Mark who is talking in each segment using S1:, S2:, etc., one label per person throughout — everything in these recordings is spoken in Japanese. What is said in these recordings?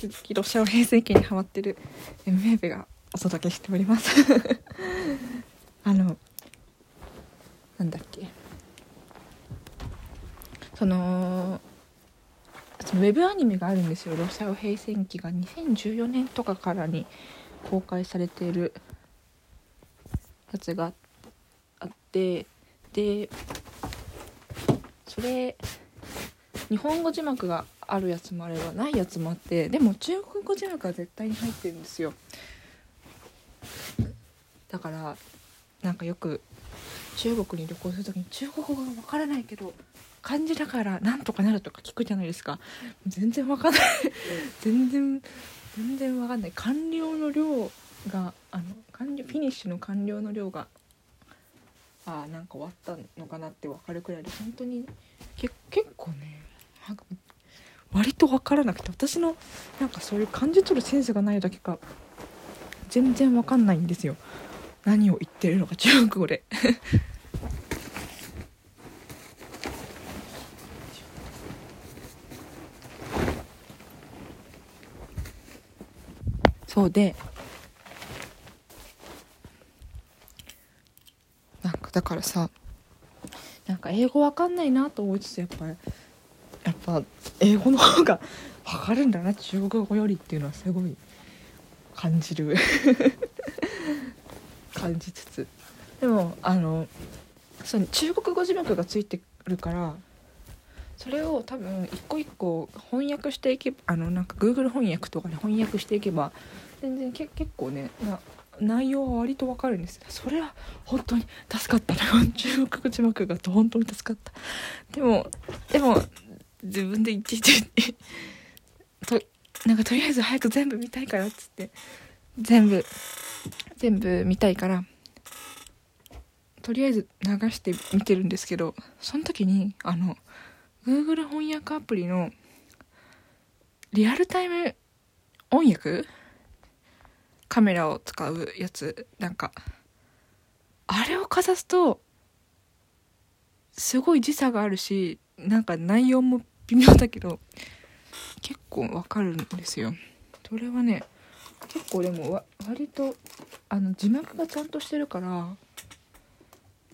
S1: 引き続きロシア平成期にハマってる m ベがお届けしております。あのなんだっけ。そのウェブアニメがあるんですよ「ロシア平成期」が2014年とかからに公開されているやつがあってでそれ日本語字幕があるやつもあればないやつもあってでも中国語字幕は絶対に入ってるんですよ。だからなんかよく中国に旅行する時に中国語がわからないけど漢字だからなんとかなるとか聞くじゃないですか。全然わかんない。全然全然わかんない。完了の量があの完了フィニッシュの完了の量があなんか終わったのかなって分かるくらいで本当にけ結構ね割と分からなくて私のなんかそういう感じ取るセンスがないだけか全然分かんないんですよ。何を言ってるのか中国語で。そうでなんかだからさなんか英語わかんないなと思いつつやっぱやっぱ英語の方が わかるんだな中国語よりっていうのはすごい感じる。感じつつ。でもあのその中国語字幕がついてるからそれを多分一個一個翻訳していけばあのなんか Google 翻訳とかで翻訳していけば全然け結構ねな内容は割とわかるんです。それは本当に助かったな。中国語字幕が本当に助かった。でもでも自分でいちいちとなんかとりあえず早く全部見たいからっつって。全部全部見たいから。とりあえず流して見てるんですけどその時にあの Google 翻訳アプリのリアルタイム音訳カメラを使うやつ。なんかあれをかざすとすごい時差があるしなんか内容も微妙だけど結構わかるんですよ。それはね結構でもわ割とあの字幕がちゃんとしてるから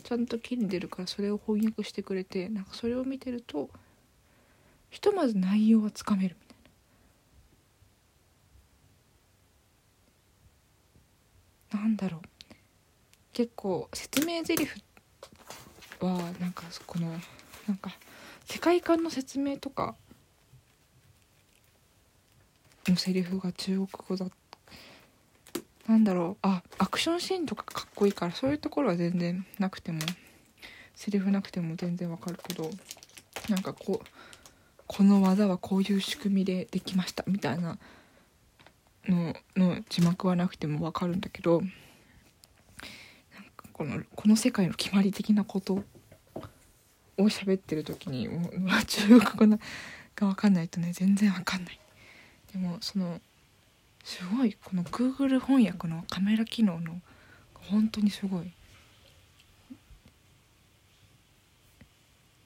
S1: ちゃんと切んでるからそれを翻訳してくれてなんかそれを見てるとひとまず内容はつかめるみたいな。なんだろう。結構説明台詞はなんかこのなんか世界観の説明とかのセリフが中国語だなんだろう。あアクションシーンとかかっこいいからそういうところは全然なくてもセリフなくても全然わかるけどなんかこうこの技はこういう仕組みでできましたみたいなのの字幕はなくてもわかるんだけどこのこの世界の決まり的なことを喋ってる時にもう中国語が分かんないとね全然分かんない。でもそのすごいこの Google 翻訳のカメラ機能の本当にすごい。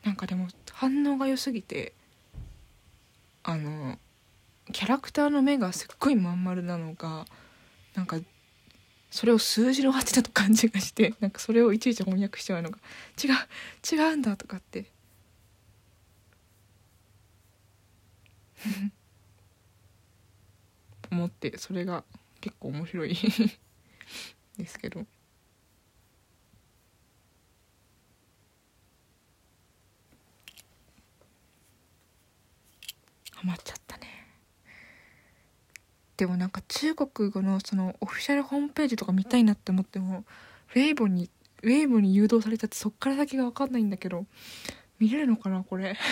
S1: なんかでも反応が良すぎてあのキャラクターの目がすっごいまん丸なのがなんかそれを数字の当てたと感じがして なんかそれをいちいち翻訳しちゃうのが違う違うんだとかって。思ってそれが結構面白い ですけど。ハマっちゃった。でもなんか中国語のそのオフィシャルホームページとか見たいなって思ってもウェイボにウェイボに誘導されちゃってそっから先が分かんないんだけど見れるのかなこれ？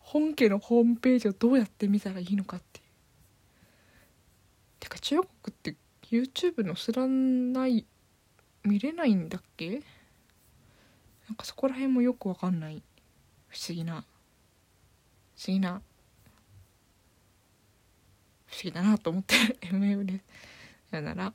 S1: 本家のホームページをどうやって見たらいいのかっていう。てか中国って YouTube 載せらない見れないんだっけ？なんかそこら辺もよくわかんない。不思議な。不思議な。だなと思って MM です。さよなら。